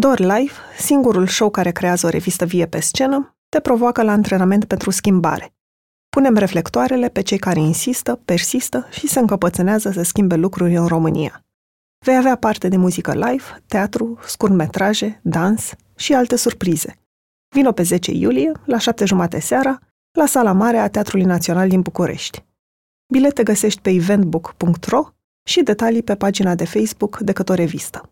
Door Life, singurul show care creează o revistă vie pe scenă, te provoacă la antrenament pentru schimbare. Punem reflectoarele pe cei care insistă, persistă și se încăpățânează să schimbe lucruri în România. Vei avea parte de muzică live, teatru, scurtmetraje, dans și alte surprize. Vino pe 10 iulie, la 7 jumate seara, la sala mare a Teatrului Național din București. Bilete găsești pe eventbook.ro și detalii pe pagina de Facebook de o revistă.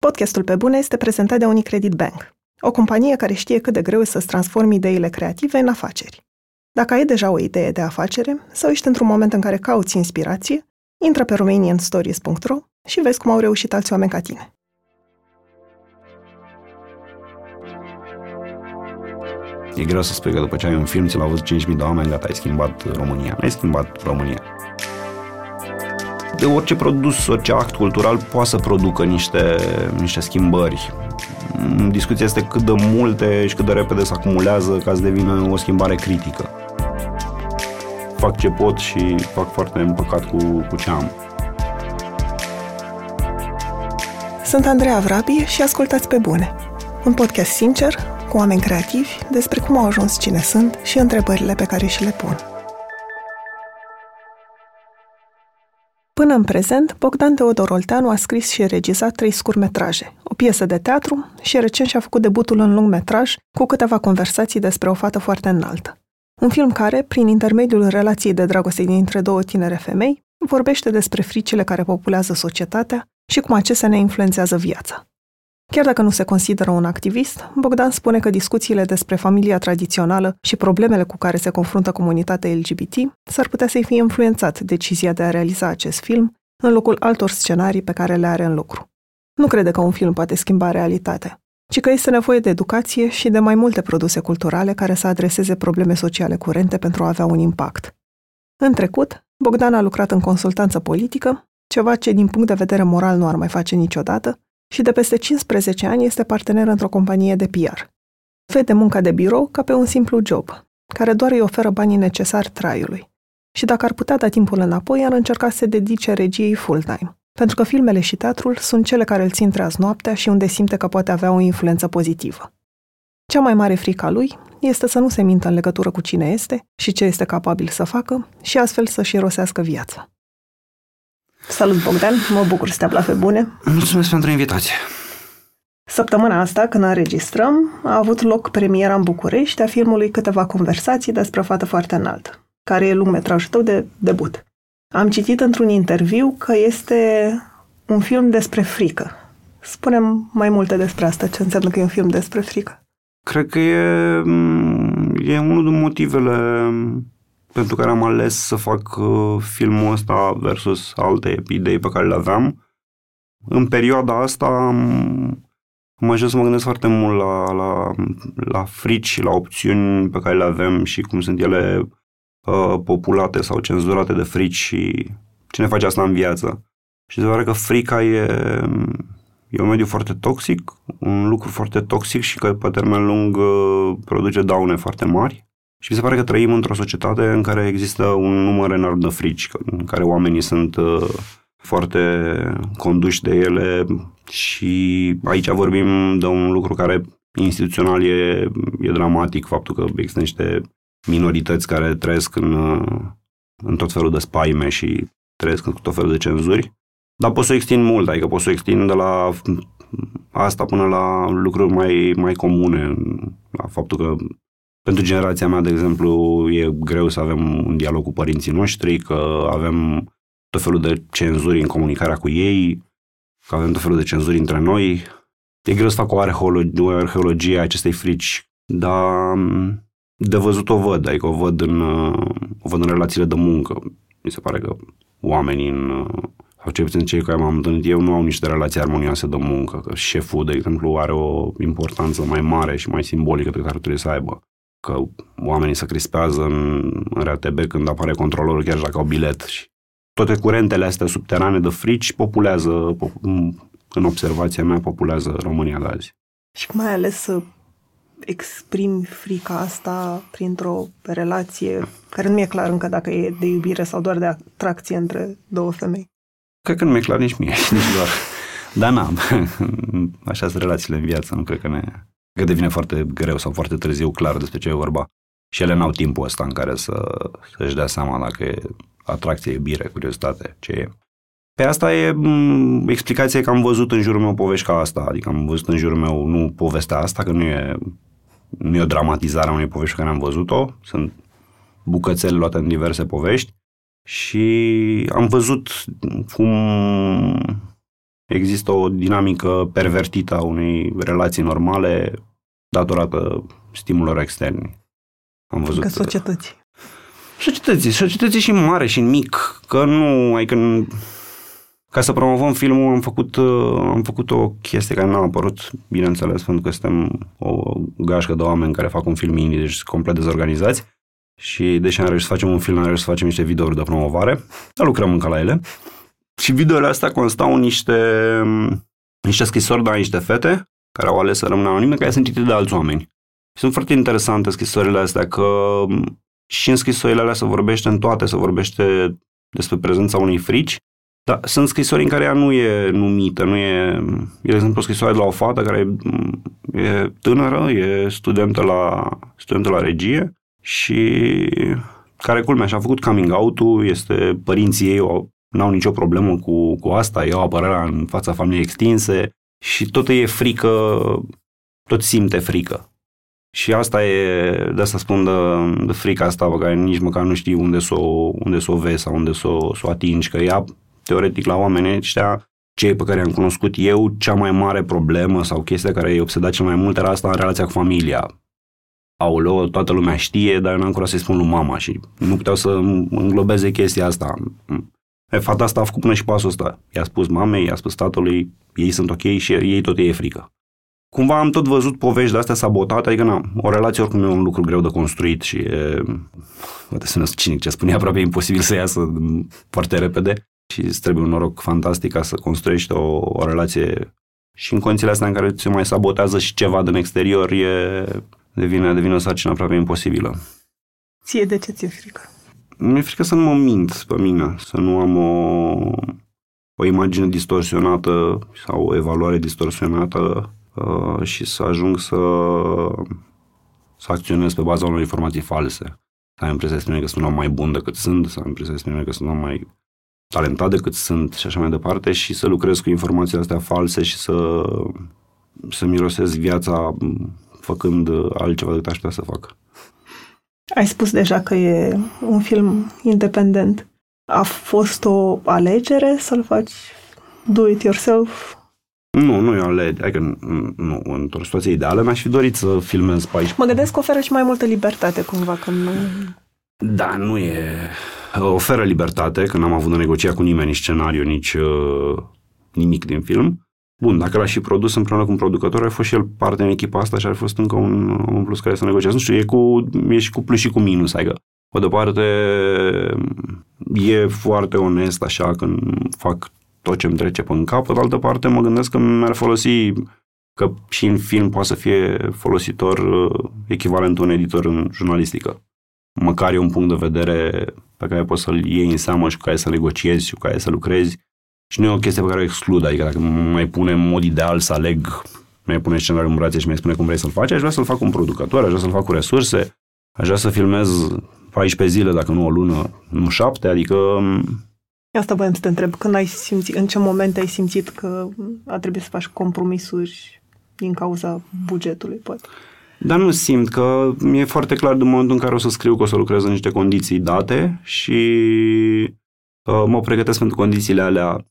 Podcastul Pe Bune este prezentat de Unicredit Bank, o companie care știe cât de greu e să-ți transformi ideile creative în afaceri. Dacă ai deja o idee de afacere sau ești într-un moment în care cauți inspirație, intră pe romanianstories.ro și vezi cum au reușit alți oameni ca tine. E greu să spui că după ce ai un film, ți l-au văzut 5.000 de oameni, gata, ai schimbat România. Ai schimbat România. De orice produs, orice act cultural poate să producă niște, niște schimbări. Discuția este cât de multe și cât de repede se acumulează ca să devină o schimbare critică. Fac ce pot și fac foarte împăcat cu, cu ce am. Sunt Andreea Vrabie și ascultați pe bune. Un podcast sincer, cu oameni creativi, despre cum au ajuns cine sunt și întrebările pe care și le pun. Până în prezent, Bogdan Teodor Olteanu a scris și regizat trei scurmetraje, o piesă de teatru și recent și-a făcut debutul în lungmetraj cu câteva conversații despre o fată foarte înaltă. Un film care, prin intermediul relației de dragoste dintre două tinere femei, vorbește despre fricile care populează societatea și cum acestea ne influențează viața. Chiar dacă nu se consideră un activist, Bogdan spune că discuțiile despre familia tradițională și problemele cu care se confruntă comunitatea LGBT s-ar putea să-i fie influențat decizia de a realiza acest film în locul altor scenarii pe care le are în lucru. Nu crede că un film poate schimba realitatea, ci că este nevoie de educație și de mai multe produse culturale care să adreseze probleme sociale curente pentru a avea un impact. În trecut, Bogdan a lucrat în consultanță politică, ceva ce din punct de vedere moral nu ar mai face niciodată, și de peste 15 ani este partener într-o companie de PR. Vede munca de birou ca pe un simplu job, care doar îi oferă banii necesari traiului. Și dacă ar putea da timpul înapoi, ar încerca să se dedice regiei full-time, pentru că filmele și teatrul sunt cele care îl țin treaz noaptea și unde simte că poate avea o influență pozitivă. Cea mai mare frică a lui este să nu se mintă în legătură cu cine este și ce este capabil să facă și astfel să-și irosească viața. Salut, Bogdan! Mă bucur să te afla pe bune. Mulțumesc pentru invitație. Săptămâna asta, când înregistrăm, a avut loc premiera în București a filmului Câteva conversații despre o fată foarte înaltă, care e lungmetrajul tău de debut. Am citit într-un interviu că este un film despre frică. Spunem mai multe despre asta, ce înseamnă că e un film despre frică. Cred că e, e unul din motivele pentru care am ales să fac uh, filmul ăsta versus alte idei pe care le aveam. În perioada asta am, am ajuns să mă gândesc foarte mult la, la, la frici și la opțiuni pe care le avem și cum sunt ele uh, populate sau cenzurate de frici și cine face asta în viață. Și se pare că frica e, e un mediu foarte toxic, un lucru foarte toxic și că pe termen lung uh, produce daune foarte mari. Și mi se pare că trăim într-o societate în care există un număr enorm de frici, în care oamenii sunt uh, foarte conduși de ele și aici vorbim de un lucru care instituțional e, e dramatic, faptul că există niște minorități care trăiesc în, uh, în tot felul de spaime și trăiesc cu tot felul de cenzuri. Dar pot să o extind mult, adică pot să o extind de la asta până la lucruri mai, mai comune, la faptul că pentru generația mea, de exemplu, e greu să avem un dialog cu părinții noștri, că avem tot felul de cenzuri în comunicarea cu ei, că avem tot felul de cenzuri între noi. E greu să fac o arheologie, o arheologie a acestei frici, dar de văzut o văd, adică o văd în, o văd în relațiile de muncă. Mi se pare că oamenii în, sau cel puțin cei care m-am întâlnit eu, nu au niște relații armonioase de muncă. Că șeful, de exemplu, are o importanță mai mare și mai simbolică pe care trebuie să aibă că oamenii se crispează în, în RATB când apare controlorul chiar dacă au bilet. Și toate curentele astea subterane de frici populează, în observația mea, populează România de azi. Și cum ai ales să exprimi frica asta printr-o relație care nu mi-e clar încă dacă e de iubire sau doar de atracție între două femei? Cred că nu mi-e clar nici mie, nici doar. Dar n-am. Așa sunt relațiile în viață, nu cred că ne... Că devine foarte greu sau foarte târziu clar despre ce e vorba. Și ele n-au timpul ăsta în care să, să-și dea seama dacă e atracție, iubire, curiozitate, ce e. Pe asta e m- explicația că am văzut în jurul meu povești ca asta, adică am văzut în jurul meu nu povestea asta, că nu e, nu e o dramatizare a unei povești pe care am văzut-o, sunt bucățele luate în diverse povești și am văzut cum există o dinamică pervertită a unei relații normale datorată stimulor externi. Am văzut... Că societății. Societății, societății și în mare și în mic, că nu, adică ca să promovăm filmul am făcut, am făcut o chestie care n-a apărut, bineînțeles, pentru că suntem o gașcă de oameni care fac un film indie, deci complet dezorganizați și deși am reușit să facem un film, am reușit să facem niște videouri de promovare, dar lucrăm încă la ele. Și videourile astea constau în niște, niște scrisori de la niște fete care au ales să rămână anonime, care sunt citite de alți oameni. Și sunt foarte interesante scrisorile astea, că și în scrisorile alea se vorbește în toate, se vorbește despre prezența unei frici, dar sunt scrisori în care ea nu e numită, nu e... E, de exemplu, o scrisoare de la o fată care e, e tânără, e studentă la, studentă la regie și care, culmea, și-a făcut coming out-ul, este, părinții ei au, n-au nicio problemă cu, cu asta, iau apărarea în fața familiei extinse și tot e frică, tot simte frică. Și asta e, de asta spun de, de frica asta pe care nici măcar nu știi unde să o, unde să o vezi sau unde să o, să o atingi, că ea, teoretic, la oamenii ăștia, cei pe care am cunoscut eu, cea mai mare problemă sau chestia care i-a obsedat cel mai mult era asta în relația cu familia. Aoleo, toată lumea știe, dar eu n-am curaj să-i spun lui mama și nu puteau să înglobeze chestia asta. E, fata asta a făcut până și pasul ăsta. I-a spus mamei, i-a spus tatălui, ei sunt ok și ei tot e frică cumva am tot văzut povești de astea sabotate, adică na, o relație oricum e un lucru greu de construit și e, poate să nu cinic ce spune, aproape imposibil să iasă foarte repede și îți trebuie un noroc fantastic ca să construiești o, o relație și în condițiile astea în care ți mai sabotează și ceva din exterior, e, devine, devine o sarcină aproape imposibilă. Ție de ce ți-e frică? Mi-e frică să nu mă mint pe mine, să nu am o, o imagine distorsionată sau o evaluare distorsionată Uh, și să ajung să, să acționez pe baza unor informații false. Să am impresia despre mine că sunt un om mai bun decât sunt, să am impresia despre mine că sunt un om mai talentat decât sunt și așa mai departe și să lucrez cu informațiile astea false și să, să mirosesc viața făcând altceva decât aș putea să fac. Ai spus deja că e un film independent. A fost o alegere să-l faci do it yourself nu, nu eu le, adică nu, într-o situație ideală mi-aș fi dorit să filmez pe aici. Mă gândesc că oferă și mai multă libertate cumva, că nu... Da, nu e... Oferă libertate, că n-am avut de negocia cu nimeni, nici scenariu, nici uh, nimic din film. Bun, dacă l-a și produs împreună cu un producător, a fost și el parte în echipa asta și ar fi fost încă un, un plus care să negocieze. Nu știu, e, cu, e și cu plus și cu minus, adică pe de parte, e foarte onest așa când fac tot ce îmi trece pe cap. Pe de altă parte, mă gândesc că mi-ar folosi că și în film poate să fie folositor uh, echivalentul un editor în jurnalistică. Măcar e un punct de vedere pe care poți să-l iei în seamă și cu care să negociezi și cu care să lucrezi. Și nu e o chestie pe care o exclud, adică dacă mai pune în mod ideal să aleg, mai pune scenariul în brațe și mai spune cum vrei să-l faci, aș vrea să-l fac un producător, aș vrea să-l fac cu resurse, aș vrea să filmez 14 zile, dacă nu o lună, nu 7, adică Asta voiam să te întreb. Când ai simțit, în ce moment ai simțit că a trebuit să faci compromisuri din cauza bugetului, poate? Dar nu simt că mi-e foarte clar din momentul în care o să scriu că o să lucrez în niște condiții date și uh, mă pregătesc pentru condițiile alea.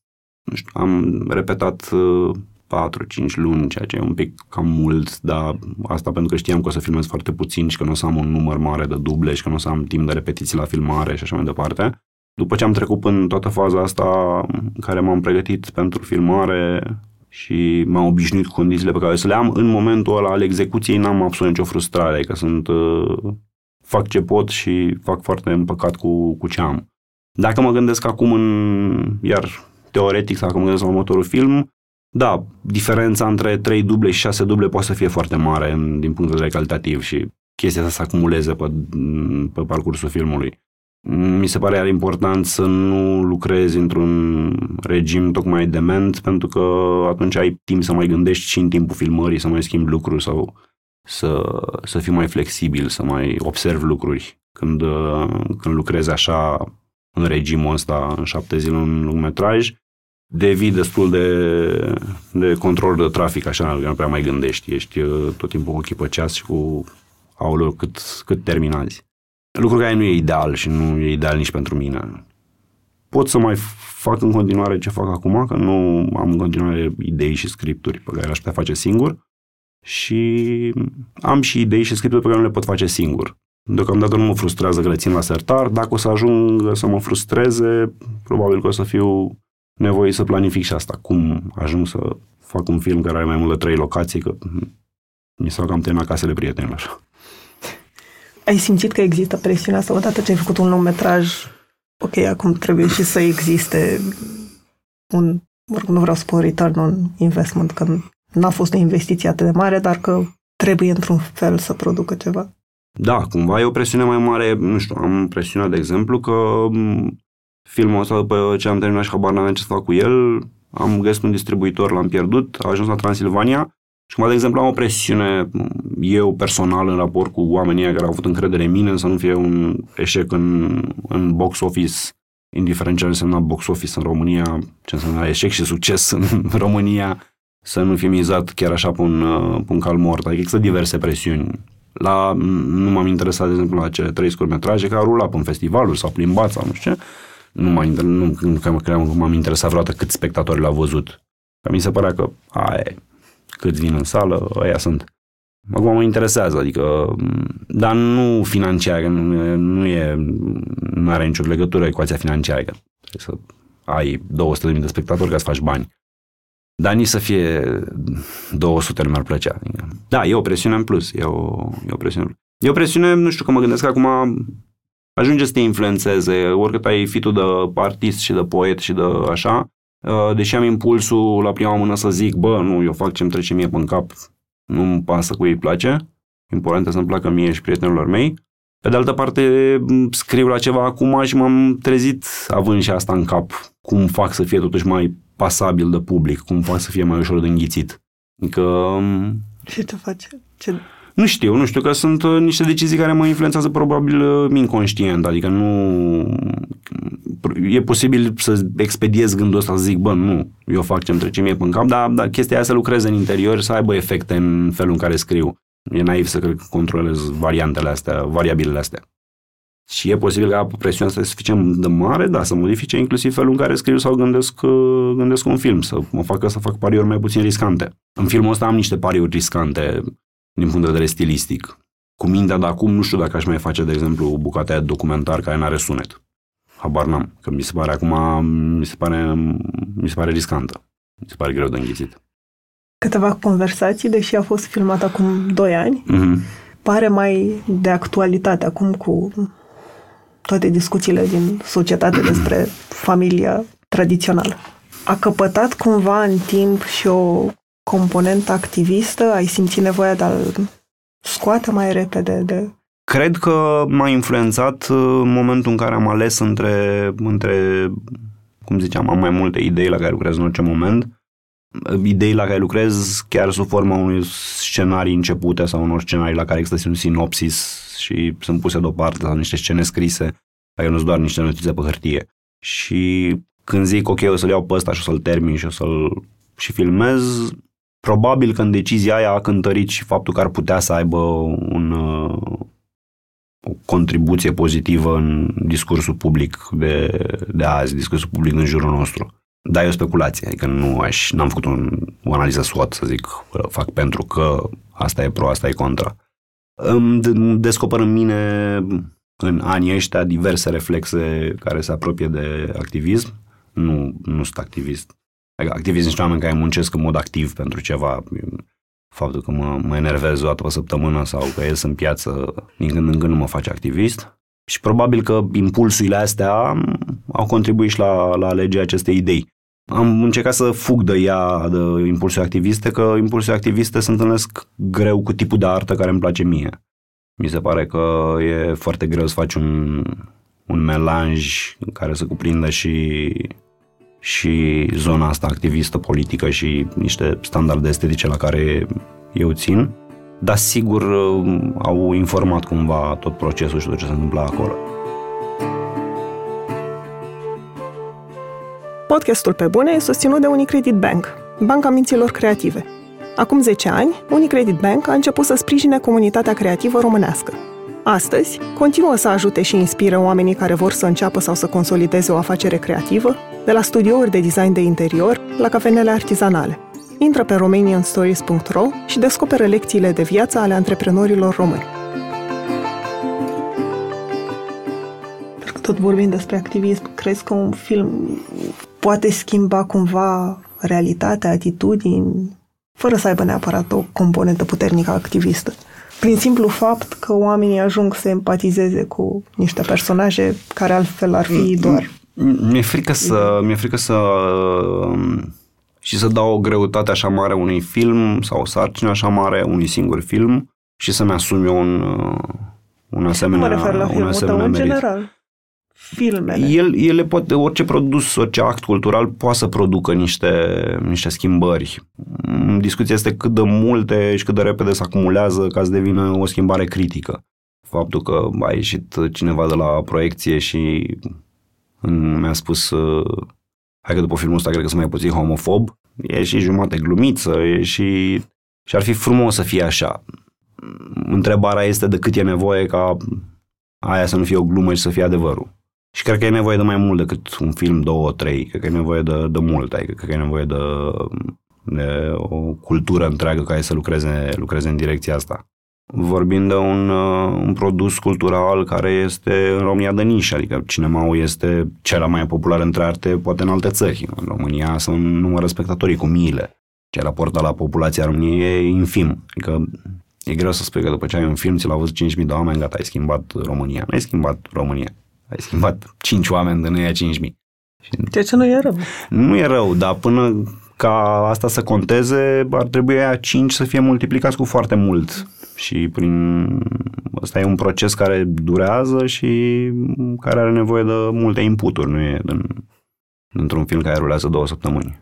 Nu știu, am repetat uh, 4-5 luni, ceea ce e un pic cam mult, dar asta pentru că știam că o să filmez foarte puțin și că nu o să am un număr mare de duble și că nu o să am timp de repetiții la filmare și așa mai departe. După ce am trecut în toată faza asta în care m-am pregătit pentru filmare și m-am obișnuit cu condițiile pe care să le am, în momentul ăla al execuției n-am absolut nicio frustrare, că sunt uh, fac ce pot și fac foarte împăcat cu, cu ce am. Dacă mă gândesc acum în, iar teoretic, dacă mă gândesc la următorul film, da, diferența între 3 duble și 6 duble poate să fie foarte mare în, din punct de vedere calitativ și chestia asta să acumuleze pe, pe parcursul filmului. Mi se pare iar important să nu lucrezi într-un regim tocmai dement, pentru că atunci ai timp să mai gândești și în timpul filmării, să mai schimbi lucruri sau să, să fii mai flexibil, să mai observi lucruri. Când, când lucrezi așa în regimul ăsta, în șapte zile în lungmetraj, devii destul de, de control de trafic, așa, nu prea mai gândești, ești uh, tot timpul cu ochii pe ceas și cu aulă cât, cât terminați. Lucru care nu e ideal și nu e ideal nici pentru mine. Pot să mai fac în continuare ce fac acum, că nu am în continuare idei și scripturi pe care le-aș putea face singur și am și idei și scripturi pe care nu le pot face singur. Deocamdată nu mă frustrează că le țin la sertar. Dacă o să ajung să mă frustreze, probabil că o să fiu nevoie să planific și asta. Cum ajung să fac un film care are mai mult de trei locații, că mi s-au cam terminat casele prietenilor. Ai simțit că există presiunea asta odată ce ai făcut un lung metraj? Ok, acum trebuie și să existe un, mă rog, nu vreau să spun return on investment, că n-a fost o investiție atât de mare, dar că trebuie într-un fel să producă ceva. Da, cumva e o presiune mai mare, nu știu, am presiunea, de exemplu, că filmul ăsta, după ce am terminat și habar n-am ce să fac cu el, am găsit un distribuitor, l-am pierdut, a ajuns la Transilvania și cum, de exemplu, am o presiune eu personal în raport cu oamenii care au avut încredere în mine să nu fie un eșec în, în box office, indiferent ce însemna box office în România, ce însemna eșec și succes în România, să nu fie mizat chiar așa pe un, pe un cal mort. Adică există diverse presiuni. La, nu m-am interesat, de exemplu, la cele trei scurtmetraje care au rulat pe festivaluri sau plimbat sau nu știu ce nu, m-a, nu, nu că m-am interesat vreodată cât spectatori l-au văzut. Că mi se părea că, ai, câți vin în sală, ăia sunt. Acum mă interesează, adică, dar nu financiar, nu, nu e, nu are nicio legătură ecuația financiară. Trebuie să ai 200.000 de spectatori ca să faci bani. Dar nici să fie 200 nu mi-ar plăcea. Adică, da, e o presiune în plus, e o, e o presiune. E o presiune, nu știu, că mă gândesc că acum ajunge să te influențeze, oricât ai fi tu de artist și de poet și de așa, uh, deși am impulsul la prima mână să zic, bă, nu, eu fac ce-mi trece mie pe cap, nu-mi pasă cu ei place, important să-mi placă mie și prietenilor mei. Pe de altă parte, scriu la ceva acum și m-am trezit având și asta în cap, cum fac să fie totuși mai pasabil de public, cum fac să fie mai ușor de înghițit. Adică... Și ce faci? Ce nu știu, nu știu, că sunt uh, niște decizii care mă influențează probabil uh, inconștient, adică nu... E posibil să expediez gândul ăsta, să zic, bă, nu, eu fac ce-mi trece mie pe cap, dar, dar chestia aia să lucreze în interior, să aibă efecte în felul în care scriu. E naiv să cred că controlez variantele astea, variabilele astea. Și e posibil ca presiunea să suficient de mare, da, să modifice inclusiv felul în care scriu sau gândesc, uh, gândesc un film, să mă facă să fac pariuri mai puțin riscante. În filmul ăsta am niște pariuri riscante din punct de vedere stilistic. Cu mintea de acum nu știu dacă aș mai face, de exemplu, bucata de documentar care n-are sunet. Habar n-am, că mi se pare acum, mi se pare, mi se pare riscantă. Mi se pare greu de înghițit. Câteva conversații, deși a fost filmat acum 2 ani, mm-hmm. pare mai de actualitate acum cu toate discuțiile din societate despre familia tradițională. A căpătat cumva în timp și o componentă activistă? Ai simțit nevoia de a-l scoate mai repede de... Cred că m-a influențat uh, în momentul în care am ales între, între cum ziceam, am mai multe idei la care lucrez în orice moment, idei la care lucrez chiar sub forma unui scenarii începute sau unor scenarii la care există un sinopsis și sunt puse deoparte sau niște scene scrise, care nu sunt doar niște notițe pe hârtie. Și când zic, ok, o să-l iau pe ăsta și o să-l termin și o să-l și filmez, Probabil că în decizia aia a cântărit și faptul că ar putea să aibă un, uh, o contribuție pozitivă în discursul public de, de azi, discursul public în jurul nostru. Dar e o speculație, adică nu aș, n-am făcut un, o analiză SWOT, să zic, fac pentru că asta e pro, asta e contra. Îmi descoper în mine în anii ăștia diverse reflexe care se apropie de activism. Nu, nu sunt activist Adică activiști niște oameni care muncesc în mod activ pentru ceva. Faptul că mă, mă enervez o dată pe săptămână sau că ies în piață din când în când nu mă face activist. Și probabil că impulsurile astea au contribuit și la, la alegerea acestei idei. Am încercat să fug de ea, de impulsuri activiste, că impulsuri activiste se întâlnesc greu cu tipul de artă care îmi place mie. Mi se pare că e foarte greu să faci un, un melanj care să cuprindă și, și zona asta activistă politică și niște standarde estetice la care eu țin, dar sigur uh, au informat cumva tot procesul și tot ce se întâmplă acolo. Podcastul Pe Bune e susținut de Unicredit Bank, banca minților creative. Acum 10 ani, Unicredit Bank a început să sprijine comunitatea creativă românească. Astăzi, continuă să ajute și inspire oamenii care vor să înceapă sau să consolideze o afacere creativă, de la studiouri de design de interior la cafenele artizanale. Intră pe romanianstories.ro și descoperă lecțiile de viață ale antreprenorilor români. Tot vorbind despre activism, crezi că un film poate schimba cumva realitatea, atitudini, fără să aibă neapărat o componentă puternică activistă? Prin simplu fapt că oamenii ajung să empatizeze cu niște personaje care altfel ar fi mm, doar... Mi-e frică să... Mi-e frică să și să dau o greutate așa mare unui film sau o sarcină așa mare unui singur film și să-mi asum eu un, un asemenea Nu mă refer la filmul tău, în general. Filmele. El, ele pot, orice produs, orice act cultural poate să producă niște, niște schimbări. Discuția este cât de multe și cât de repede se acumulează ca să devină o schimbare critică. Faptul că a ieșit cineva de la proiecție și mi-a spus hai că după filmul ăsta cred că sunt mai puțin homofob, e și jumate glumiță, e și... și ar fi frumos să fie așa. Întrebarea este de cât e nevoie ca aia să nu fie o glumă și să fie adevărul. Și cred că e nevoie de mai mult decât un film, două, trei. Cred că e nevoie de, de mult. Adică cred că e nevoie de, de o cultură întreagă care să lucreze, lucreze în direcția asta. Vorbim de un, uh, un produs cultural care este în România de nișă, adică cinemaul este cel mai popular între arte, poate în alte țări. În România sunt număr spectatorii cu miile. Ce raportă la populația României e infim. Adică e greu să spui că după ce ai un film, ți l-au văzut 5.000 de oameni, gata, ai schimbat România. Nu ai schimbat România. Ai schimbat 5 oameni din ea 5.000. Ceea ce nu e rău. Nu e rău, dar până ca asta să conteze, ar trebui aia 5 să fie multiplicați cu foarte mult. Și prin ăsta e un proces care durează și care are nevoie de multe inputuri, nu e din, într-un film care rulează două săptămâni.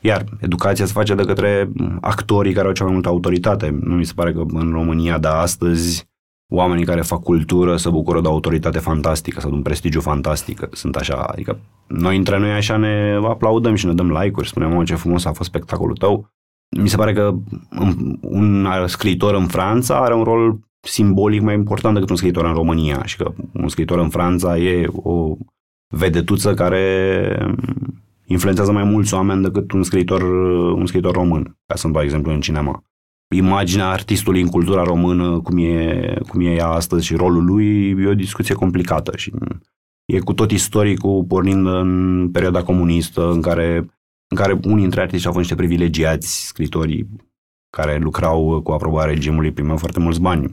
Iar educația se face de către actorii care au cea mai multă autoritate. Nu mi se pare că în România de astăzi oamenii care fac cultură se bucură de autoritate fantastică sau de un prestigiu fantastic. Sunt așa, adică noi între noi așa ne aplaudăm și ne dăm like-uri, spunem, oh, ce frumos a fost spectacolul tău. Mi se pare că un scriitor în Franța are un rol simbolic mai important decât un scriitor în România și că un scriitor în Franța e o vedetuță care influențează mai mulți oameni decât un scriitor, un scriitor român, ca să-mi dau exemplu în cinema imaginea artistului în cultura română, cum e, cum e ea astăzi și rolul lui, e o discuție complicată și e cu tot istoricul pornind în perioada comunistă în care, în care unii dintre artiști au fost niște privilegiați, scritorii care lucrau cu aprobarea regimului primeau foarte mulți bani,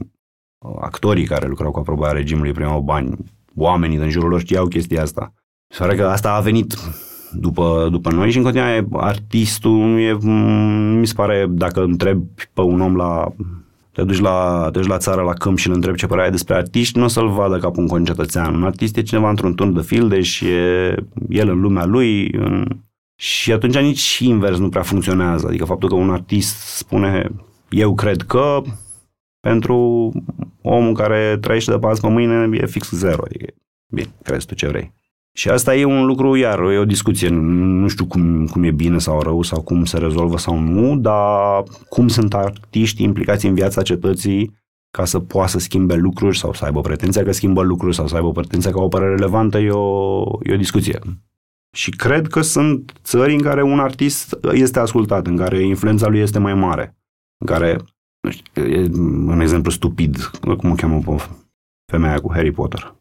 actorii care lucrau cu aprobarea regimului primeau bani, oamenii din jurul lor știau chestia asta. Se pare că asta a venit după, după noi și în continuare artistul e, mi se pare, dacă întreb pe un om la te duci la, te duci la țară, la câmp și îl întrebi ce părere ai despre artiști, nu o să-l vadă ca pe un concetățean. Un artist e cineva într-un turn de filde și e el în lumea lui în... și atunci nici invers nu prea funcționează. Adică faptul că un artist spune eu cred că pentru omul care trăiește de pe azi pe mâine e fix zero. Adică, bine, crezi tu ce vrei. Și asta e un lucru, iar, e o discuție. Nu știu cum, cum e bine sau rău sau cum se rezolvă sau nu, dar cum sunt artiștii implicați în viața cetății ca să poată să schimbe lucruri sau să aibă pretenția că schimbă lucruri sau să aibă pretenția că o părere relevantă, e o, e o discuție. Și cred că sunt țări în care un artist este ascultat, în care influența lui este mai mare, în care, nu știu, e un exemplu stupid, cum o cheamă pe femeia cu Harry Potter.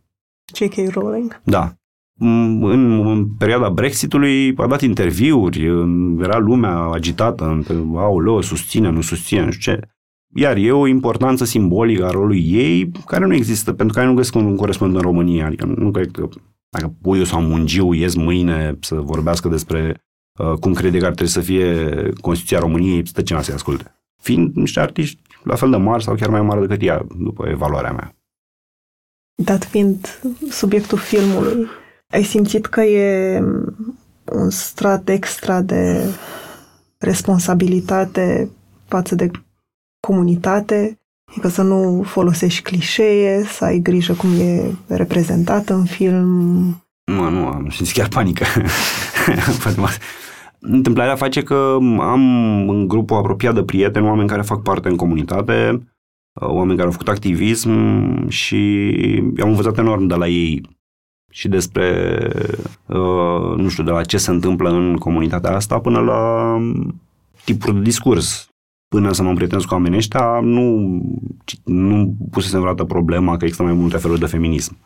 J.K. Rowling? Da în, în perioada Brexitului a dat interviuri, era lumea agitată, aoleo, susține, nu susține, nu știu ce. Iar e o importanță simbolică a rolului ei care nu există, pentru că nu găsesc un corespondent în România. Adică nu cred că dacă Puiu sau Mungiu ies mâine să vorbească despre uh, cum crede că ar trebui să fie Constituția României, stă cineva să-i asculte. Fiind niște artiști la fel de mari sau chiar mai mari decât ea, după evaluarea mea. Dat fiind subiectul filmului, ai simțit că e un strat extra de responsabilitate față de comunitate, adică să nu folosești clișee, să ai grijă cum e reprezentat în film. Mă, nu, am simțit chiar panică. Întâmplarea face că am în grupul apropiat de prieteni oameni care fac parte în comunitate, oameni care au făcut activism și am învățat enorm de la ei și despre, uh, nu știu, de la ce se întâmplă în comunitatea asta până la tipul de discurs. Până să mă împrietenesc cu oamenii ăștia, nu, nu pusesem vreodată problema că există mai multe feluri de feminism.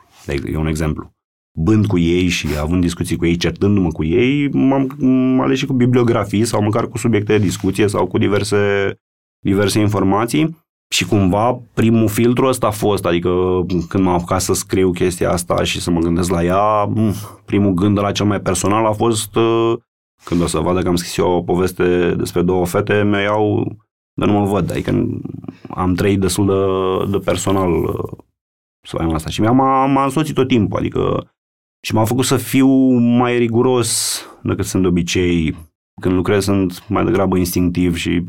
E un exemplu. Bând cu ei și având discuții cu ei, certându-mă cu ei, m-am ales și cu bibliografii sau măcar cu subiecte de discuție sau cu diverse, diverse informații și cumva primul filtru ăsta a fost, adică când m-am apucat să scriu chestia asta și să mă gândesc la ea, primul gând de la cel mai personal a fost uh, când o să vadă că am scris eu o poveste despre două fete, mi iau dar nu mă văd, adică am trăit destul de, de personal uh, să facem asta și m-a, m-a însoțit tot timpul, adică și m-a făcut să fiu mai riguros decât sunt de obicei. Când lucrez sunt mai degrabă instinctiv și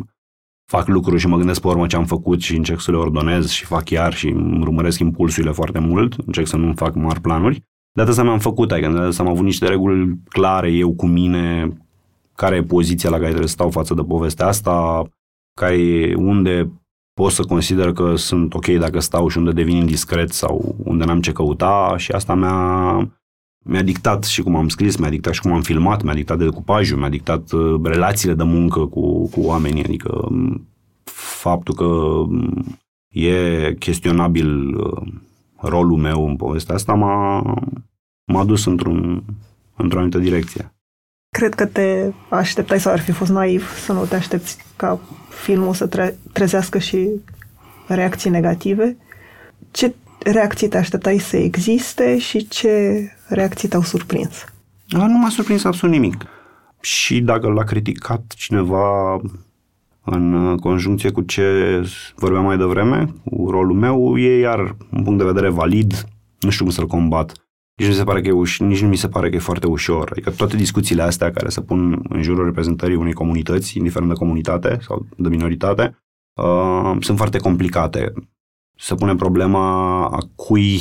fac lucruri și mă gândesc pe urmă ce am făcut și încerc să le ordonez și fac iar și îmi urmăresc impulsurile foarte mult, încerc să nu fac mari planuri. De atât mi-am făcut, adică de am avut niște reguli clare eu cu mine, care e poziția la care trebuie să stau față de povestea asta, care e unde pot să consider că sunt ok dacă stau și unde devin indiscret sau unde n-am ce căuta și asta mi-a, mi-a dictat și cum am scris, mi-a dictat și cum am filmat, mi-a dictat decupajul, mi-a dictat uh, relațiile de muncă cu, cu oamenii, adică um, faptul că um, e chestionabil uh, rolul meu în povestea asta m-a, m-a dus într-un, într-o anumită direcție. Cred că te așteptai sau ar fi fost naiv să nu te aștepți ca filmul să tre- trezească și reacții negative. Ce reacții te așteptai să existe și ce reacții te-au surprins? Nu m-a surprins absolut nimic. Și dacă l-a criticat cineva în conjuncție cu ce vorbeam mai devreme, cu rolul meu, e iar un punct de vedere valid, nu știu cum să-l combat. Nici nu, se pare că e uș- nici nu mi se pare că e foarte ușor. Adică toate discuțiile astea care se pun în jurul reprezentării unei comunități, indiferent de comunitate sau de minoritate, uh, sunt foarte complicate. Se pune problema a cui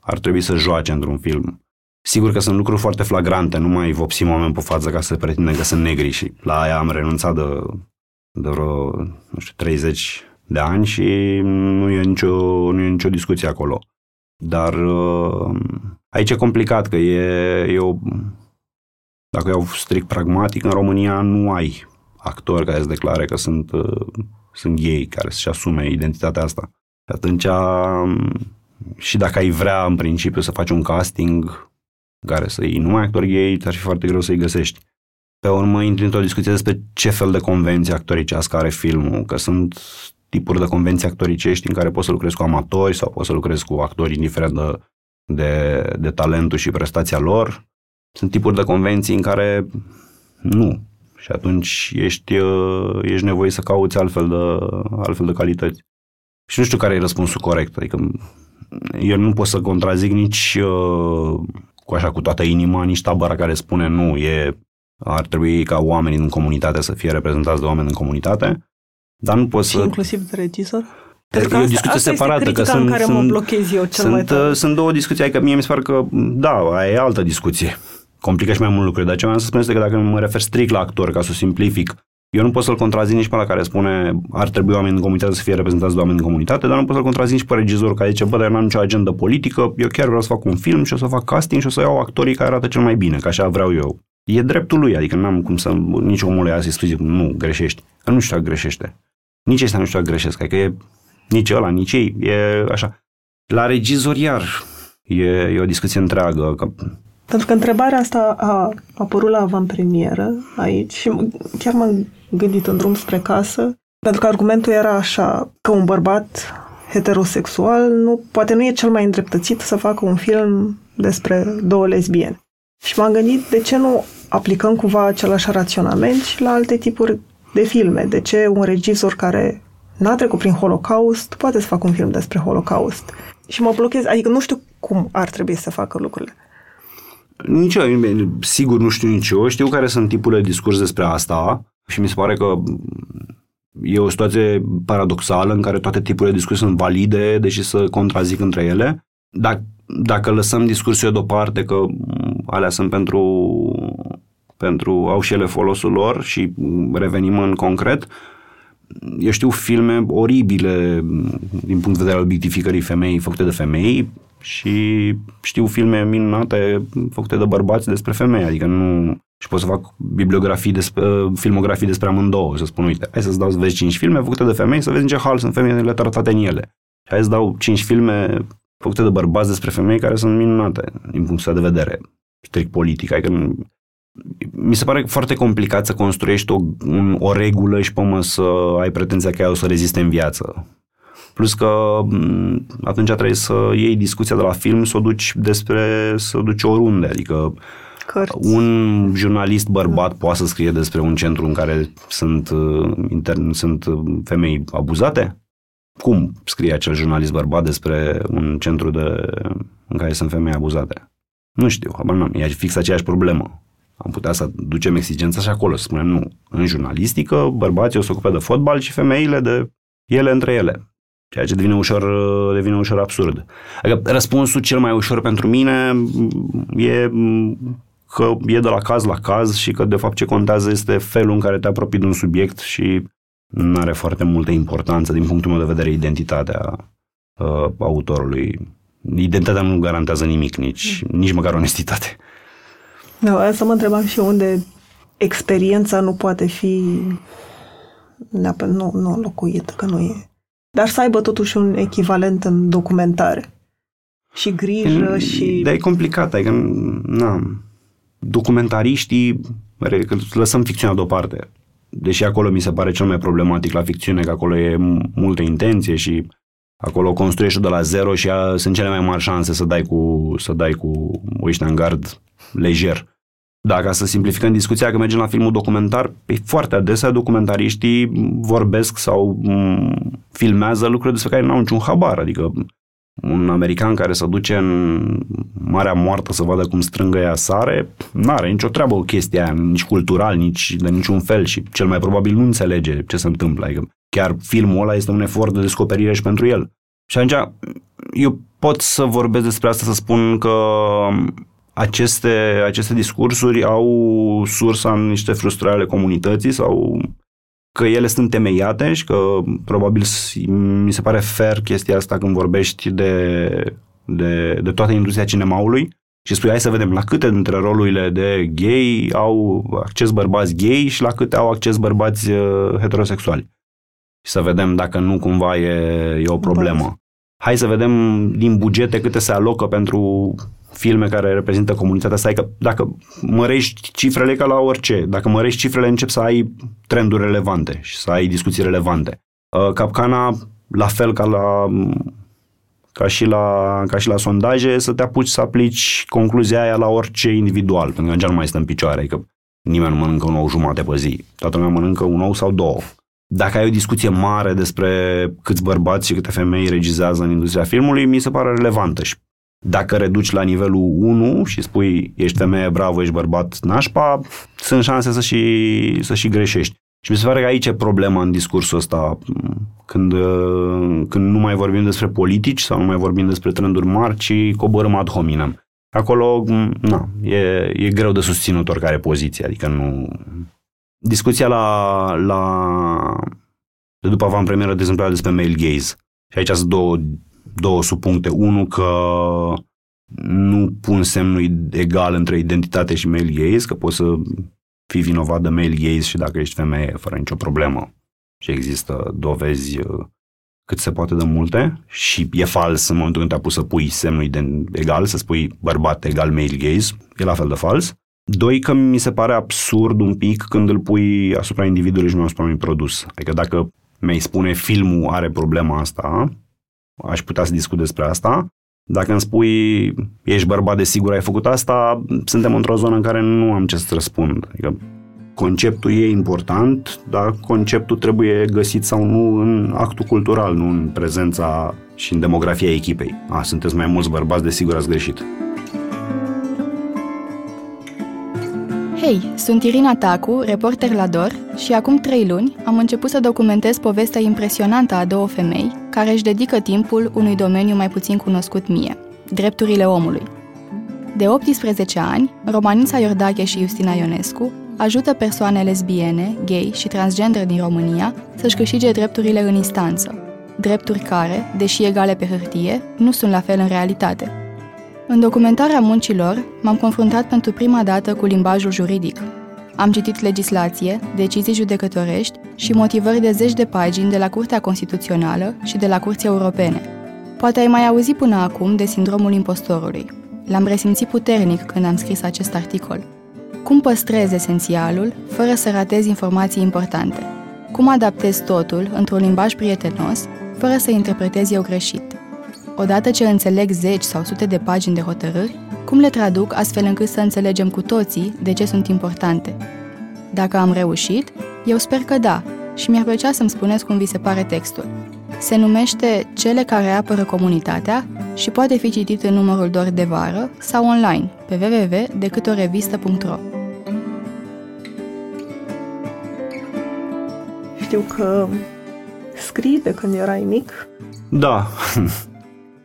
ar trebui să joace într-un film. Sigur că sunt lucruri foarte flagrante, nu mai vopsim oameni pe față ca să pretindem că sunt negri și la aia am renunțat de, de vreo, nu știu, 30 de ani și nu e nicio, nu e nicio discuție acolo. Dar uh, aici e complicat, că e, e o, dacă iau strict pragmatic, în România nu ai actori care se declare că sunt, uh, sunt gay, care să-și asume identitatea asta. Atunci, um, și dacă ai vrea în principiu să faci un casting care să iei numai actori gay, ar fi foarte greu să-i găsești. Pe urmă intri într-o discuție despre ce fel de convenție actoricească are filmul, că sunt tipuri de convenții actoricești în care poți să lucrezi cu amatori sau poți să lucrezi cu actori indiferent de, de, de talentul și prestația lor. Sunt tipuri de convenții în care nu. Și atunci ești, uh, ești nevoie să cauți altfel de, altfel de calități. Și nu știu care e răspunsul corect. Adică eu nu pot să contrazic nici uh, cu așa cu toată inima, nici tabăra care spune nu, e, ar trebui ca oamenii din comunitate să fie reprezentați de oameni în comunitate, dar nu pot să... inclusiv de regizor? Pentru că e o discuție separată. Că sunt, în care sunt, mă blochez eu cel sunt, mai tare. Sunt două discuții, adică mie mi se pare că, da, aia e altă discuție. Complică și mai mult lucruri, dar ce vreau să spun este că dacă mă refer strict la actor, ca să o simplific, eu nu pot să-l contrazic nici pe la care spune ar trebui oameni în comunitate să fie reprezentați de oameni în comunitate, dar nu pot să-l contrazic nici pe regizor care zice, bă, dar eu n-am nicio agendă politică, eu chiar vreau să fac un film și o să fac casting și o să iau actorii care arată cel mai bine, că așa vreau eu. E dreptul lui, adică n-am cum să, nici omul ăia să-i spui, nu, greșești. Că nu știu dacă greșește. Nici ăsta nu știu dacă greșesc, adică e nici ăla, nici ei, e așa. La regizor iar e, e o discuție întreagă. Că... Pentru că întrebarea asta a apărut la avantpremieră aici și chiar m-am gândit în drum spre casă, pentru că argumentul era așa, că un bărbat heterosexual nu, poate nu e cel mai îndreptățit să facă un film despre două lesbiene. Și m-am gândit de ce nu aplicăm cumva același raționament și la alte tipuri de filme. De ce un regizor care n-a trecut prin Holocaust poate să facă un film despre Holocaust? Și mă blochez, adică nu știu cum ar trebui să facă lucrurile. Nici eu, sigur nu știu nici eu. Știu care sunt tipurile de discurs despre asta și mi se pare că e o situație paradoxală în care toate tipurile de discurs sunt valide, deși să contrazic între ele. Dacă, dacă lăsăm discursul deoparte, că alea sunt pentru, pentru au și ele folosul lor și revenim în concret, eu știu filme oribile din punct de vedere al obiectificării femeii făcute de femei și știu filme minunate făcute de bărbați despre femei, adică nu și pot să fac bibliografii despre, filmografii despre amândouă, să spun, uite, hai să-ți dau să vezi cinci filme făcute de femei, să vezi în ce hal sunt femeile tratate în ele. Și hai să dau cinci filme făcute de bărbați despre femei care sunt minunate din punctul de vedere strict politic. Adică mi se pare foarte complicat să construiești o, un, o regulă și pe să ai pretenția că ea o să reziste în viață. Plus că atunci trebuie să iei discuția de la film, să o duci despre, să o duci oriunde. Adică Cărți. un jurnalist bărbat poate să scrie despre un centru în care sunt, uh, intern, sunt uh, femei abuzate? Cum scrie acel jurnalist bărbat despre un centru de, în care sunt femei abuzate? Nu știu, habar n-am, e fix aceeași problemă. Am putea să ducem exigența și acolo, să spunem nu. În jurnalistică, bărbații o să ocupe de fotbal și femeile de ele între ele. Ceea ce devine ușor, devine ușor absurd. Adică răspunsul cel mai ușor pentru mine e că e de la caz la caz și că de fapt ce contează este felul în care te apropii de un subiect și nu are foarte multă importanță din punctul meu de vedere identitatea uh, autorului. Identitatea nu garantează nimic, nici, nici măcar onestitate. Da, asta mă întrebam și unde experiența nu poate fi nu, nu locuită, că nu e. Dar să aibă totuși un echivalent în documentare. Și grijă e, și... Dar e complicat, adică, na, documentariștii, că lăsăm ficțiunea deoparte, deși acolo mi se pare cel mai problematic la ficțiune, că acolo e multă intenție și acolo construiești de la zero și a, sunt cele mai mari șanse să dai cu, să dai cu ăștia în gard lejer. Dacă să simplificăm discuția, că mergem la filmul documentar, pe foarte adesea documentariștii vorbesc sau m- filmează lucruri despre care nu au niciun habar. Adică un american care se duce în Marea Moartă să vadă cum strângă ea sare, nu are nicio treabă o chestie aia, nici cultural, nici de niciun fel și cel mai probabil nu înțelege ce se întâmplă. Adică chiar filmul ăla este un efort de descoperire și pentru el. Și atunci eu pot să vorbesc despre asta, să spun că aceste, aceste discursuri au sursa în niște frustrări ale comunității sau că ele sunt temeiate și că probabil mi se pare fair chestia asta când vorbești de, de, de toată industria cinemaului și spui hai să vedem la câte dintre rolurile de gay au acces bărbați gay și la câte au acces bărbați uh, heterosexuali. Și să vedem dacă nu cumva e, e o problemă. Hai să vedem din bugete câte se alocă pentru filme care reprezintă comunitatea asta, că dacă mărești cifrele ca la orice, dacă mărești cifrele încep să ai trenduri relevante și să ai discuții relevante. Uh, capcana, la fel ca la ca și la, ca și la sondaje, să te apuci să aplici concluzia aia la orice individual, pentru că nu mai stă în picioare, că nimeni nu mănâncă un ou jumate pe zi, toată lumea mănâncă un ou sau două. Dacă ai o discuție mare despre câți bărbați și câte femei regizează în industria filmului, mi se pare relevantă și dacă reduci la nivelul 1 și spui ești femeie, bravo, ești bărbat, nașpa, sunt șanse să și, să și greșești. Și mi se pare că aici e problema în discursul ăsta, când, când nu mai vorbim despre politici sau nu mai vorbim despre trenduri mari, ci coborâm ad hominem. Acolo, na, e, e greu de susținut oricare poziție, adică nu... Discuția la, la de după avant-premieră, de exemplu, despre male gaze. Și aici sunt două două subpuncte. Unu, că nu pun semnul egal între identitate și male gaze, că poți să fii vinovat de male gaze și dacă ești femeie, fără nicio problemă. Și există dovezi uh, cât se poate de multe și e fals în momentul când te-a pus să pui semnul egal, să spui bărbat egal male gaze, e la fel de fals. Doi, că mi se pare absurd un pic când îl pui asupra individului și nu asupra unui produs. Adică dacă mi-ai spune filmul are problema asta, aș putea să discut despre asta. Dacă îmi spui, ești bărbat de sigur, ai făcut asta, suntem într-o zonă în care nu am ce să răspund. Adică conceptul e important, dar conceptul trebuie găsit sau nu în actul cultural, nu în prezența și în demografia echipei. A, sunteți mai mulți bărbați, desigur ați greșit. Hei, sunt Irina Tacu, reporter la DOR și acum trei luni am început să documentez povestea impresionantă a două femei care își dedică timpul unui domeniu mai puțin cunoscut mie, drepturile omului. De 18 ani, Romanița Iordache și Justina Ionescu ajută persoane lesbiene, gay și transgender din România să-și câștige drepturile în instanță, drepturi care, deși egale pe hârtie, nu sunt la fel în realitate. În documentarea muncilor, m-am confruntat pentru prima dată cu limbajul juridic. Am citit legislație, decizii judecătorești și motivări de zeci de pagini de la Curtea Constituțională și de la Curții Europene. Poate ai mai auzit până acum de sindromul impostorului. L-am resimțit puternic când am scris acest articol. Cum păstrezi esențialul fără să ratezi informații importante? Cum adaptezi totul într-un limbaj prietenos fără să interpretezi eu greșit? Odată ce înțeleg zeci sau sute de pagini de hotărâri, cum le traduc astfel încât să înțelegem cu toții de ce sunt importante? Dacă am reușit, eu sper că da, și mi-ar plăcea să-mi spuneți cum vi se pare textul. Se numește Cele care apără comunitatea și poate fi citit în numărul doar de vară sau online pe www.decâtorevista.ro Știu că scrii de când erai mic. Da.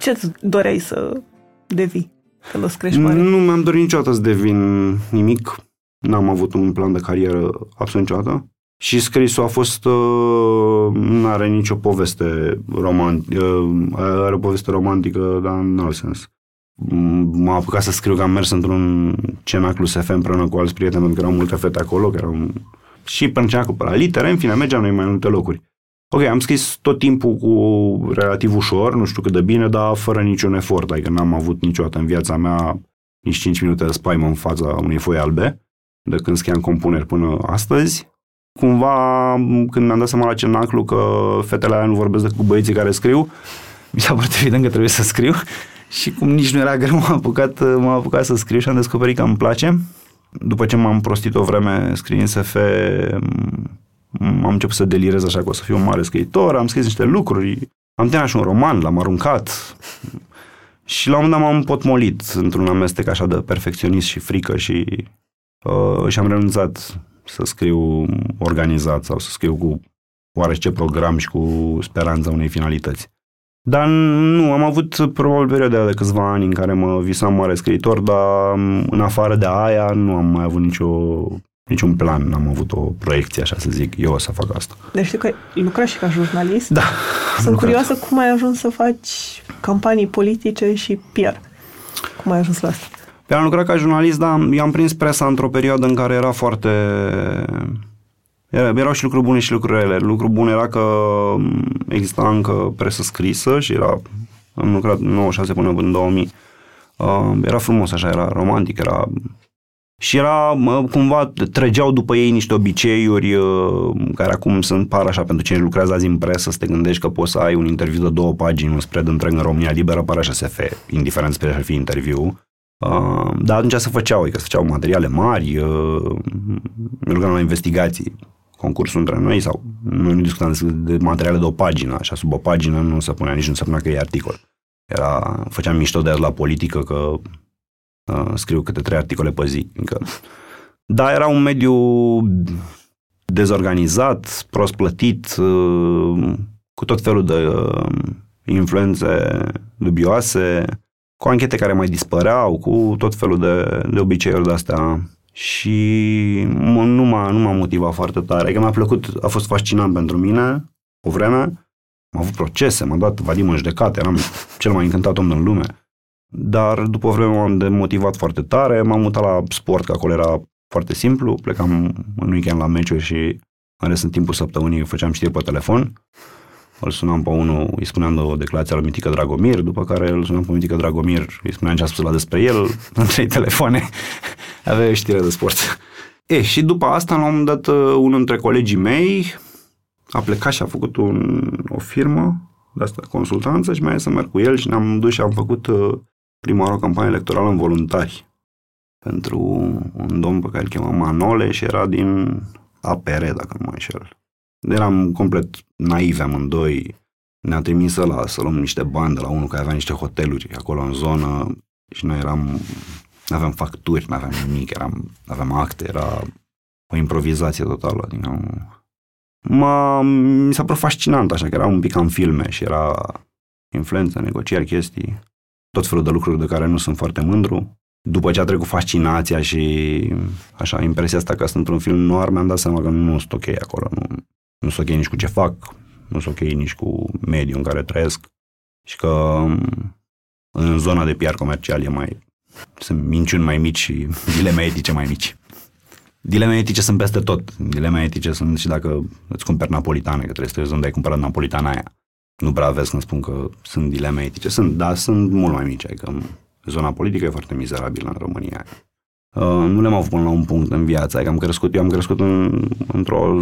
Ce-ți doreai să devii când o să crești mare? Nu mi-am dorit niciodată să devin nimic. N-am avut un plan de carieră absolut niciodată. Și scrisul a fost, uh, nu are nicio poveste romantică, uh, are o poveste romantică, dar în alt sens. M-a apucat să scriu că am mers într-un cenaclu SF împreună cu alți prieteni, pentru că erau multe fete acolo, că erau și pe cenaclu pe la litere, în fine, mergeam noi mai multe locuri. Ok, am scris tot timpul cu relativ ușor, nu știu cât de bine, dar fără niciun efort, adică n-am avut niciodată în viața mea nici 5 minute de spaimă în fața unei foi albe, de când scriam compuneri până astăzi cumva, când mi-am dat seama la cenaclu că fetele alea nu vorbesc decât cu băieții care scriu, mi s-a părut evident că trebuie să scriu și cum nici nu era greu, m-am apucat, m-am apucat să scriu și am descoperit că îmi place. După ce m-am prostit o vreme scriind SF, am început să delirez așa că o să fiu un mare scriitor, am scris niște lucruri, am terminat și un roman, l-am aruncat și la un moment dat m-am potmolit într-un amestec așa de perfecționist și frică și, uh, și am renunțat să scriu organizat sau să scriu cu oarece program și cu speranța unei finalități. Dar nu, am avut probabil perioade de câțiva ani în care mă visam mare scriitor, dar în afară de aia nu am mai avut nicio, niciun plan, n-am avut o proiecție, așa să zic, eu o să fac asta. Deci știu că lucrezi și ca jurnalist. Da. Sunt lucrat. curioasă cum ai ajuns să faci campanii politice și PR. Cum ai ajuns la asta? Pe am lucrat ca jurnalist, dar i-am prins presa într-o perioadă în care era foarte... Erau și lucruri bune și lucruri rele. Lucrul bun era că exista încă presă scrisă și era... Am lucrat 96 până în 2000. Uh, era frumos așa, era romantic, era... Și era, cumva, trăgeau după ei niște obiceiuri uh, care acum sunt par așa pentru cine lucrează azi în presă, să te gândești că poți să ai un interviu de două pagini, un spread întreg în România Liberă, pare așa SF, indiferent despre fi interviu. Uh, dar atunci se făceau, adică se făceau materiale mari, uh, la investigații, concursul între noi sau noi nu discutam de materiale de o pagină, așa sub o pagină nu se punea nici nu se punea că e articol. Era, făceam mișto de la politică că uh, scriu câte trei articole pe zi. Încă. Da, era un mediu dezorganizat, prost plătit, uh, cu tot felul de uh, influențe dubioase, cu anchete care mai dispăreau, cu tot felul de, de obiceiuri de-astea și nu m-a, nu m-a motivat foarte tare. Că mi-a plăcut, a fost fascinant pentru mine o vreme. Am avut procese, m-a dat Vadim în judecată, eram cel mai încântat om în lume. Dar după o vreme m-am demotivat foarte tare, m-am mutat la sport, că acolo era foarte simplu, plecam în weekend la meciuri și în restul timpul săptămânii făceam știri pe telefon. Îl sunam pe unul, îi spuneam de o declarație la Mitică Dragomir, după care îl sunam pe Mitică Dragomir, îi spuneam ce a spus la despre el, în trei telefoane, avea o știre de sport. E, și după asta, la un moment dat, uh, unul dintre colegii mei a plecat și a făcut un, o firmă de asta, consultanță și mai să merg cu el și ne-am dus și am făcut uh, prima oară o campanie electorală în voluntari. pentru un domn pe care îl chema Manole și era din APR, dacă nu mă înșel. Eram complet naivi amândoi, ne-a trimis la să luăm niște bani de la unul care avea niște hoteluri acolo în zonă și noi eram, nu aveam facturi, nu aveam nimic, eram, aveam acte, era o improvizație totală. Adică, m-a, mi s-a părut fascinant, așa că era un pic în filme și era influență, negocieri, chestii, tot felul de lucruri de care nu sunt foarte mândru. După ce a trecut fascinația și așa, impresia asta că sunt într-un film noir, mi-am dat seama că nu sunt ok acolo, nu, nu sunt ok nici cu ce fac, nu sunt ok nici cu mediul în care trăiesc și că în zona de PR comercial e mai, sunt minciuni mai mici și dileme etice mai mici. Dileme etice sunt peste tot. Dileme etice sunt și dacă îți cumperi napolitane, că trebuie să te unde ai cumpărat napolitana aia. Nu prea vezi când spun că sunt dileme etice. Sunt, dar sunt mult mai mici. Adică zona politică e foarte mizerabilă în România. Uh, nu le-am avut până la un punct în viață. Adică am crescut, eu am crescut în, într-o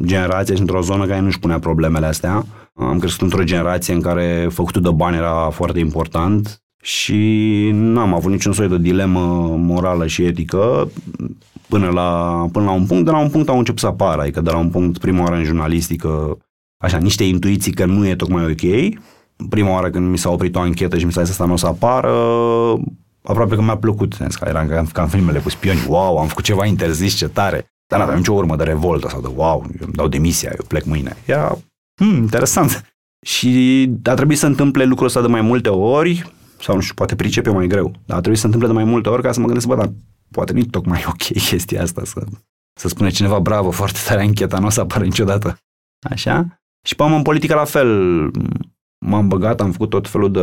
generație și într-o zonă care nu-și punea problemele astea. Am crescut într-o generație în care făcutul de bani era foarte important și n-am avut niciun soi de dilemă morală și etică până la, până la un punct. De la un punct au început să apară, adică de la un punct prima oară în jurnalistică, așa, niște intuiții că nu e tocmai ok. Prima oară când mi s-a oprit o anchetă și mi s-a zis asta nu o să apară, aproape că mi-a plăcut, sens că eram ca, ca în filmele cu spioni, wow, am făcut ceva interzis, ce tare. Dar n-aveam nicio urmă de revoltă sau de wow, eu îmi dau demisia, eu plec mâine. Era, hmm, interesant. Și a trebuit să întâmple lucrul ăsta de mai multe ori, sau nu știu, poate pricepe mai greu, dar a trebuit să se întâmple de mai multe ori ca să mă gândesc, bă, dar poate nu tocmai ok chestia asta să, să spune cineva, bravo, foarte tare încheta, nu o să apară niciodată. Așa? Și pe în politică la fel, m-am băgat, am făcut tot felul de,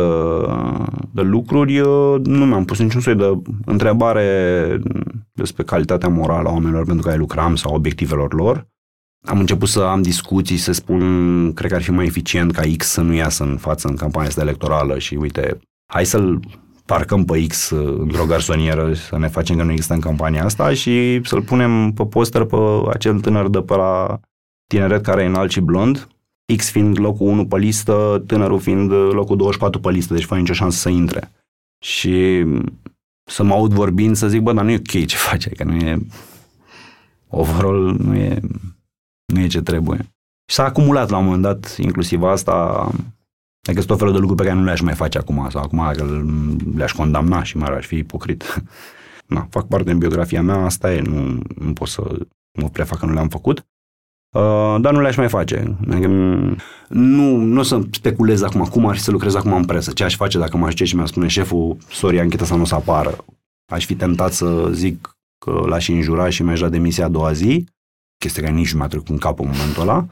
de lucruri, Eu nu mi-am pus niciun soi de întrebare despre calitatea morală a oamenilor pentru care lucram sau obiectivelor lor. Am început să am discuții, să spun, cred că ar fi mai eficient ca X să nu iasă în față în campania asta electorală și uite, hai să-l parcăm pe X într-o garsonieră să ne facem că nu există în campania asta și să-l punem pe poster pe acel tânăr de pe la tineret care e înalt și blond, X fiind locul 1 pe listă, tânărul fiind locul 24 pe listă, deci fără nicio șansă să intre. Și să mă aud vorbind, să zic, bă, dar nu e ok ce face, că nu e overall, nu e, nu e ce trebuie. Și s-a acumulat la un moment dat, inclusiv asta, Adică sunt tot felul de lucruri pe care nu le-aș mai face acum, sau acum le-aș condamna și mai aș fi ipocrit. Na, fac parte din biografia mea, asta e, nu, nu pot să mă prefac că nu le-am făcut. Uh, dar nu le-aș mai face. Adică, nu, nu o să speculez acum cum ar fi să lucrez acum în presă, ce aș face dacă mă aș și mi-a spune șeful, sorry, ancheta să nu o să apară. Aș fi tentat să zic că l-aș înjura și mi-aș da demisia a doua zi, chestia care nici nu mi-a trecut în cap în momentul ăla.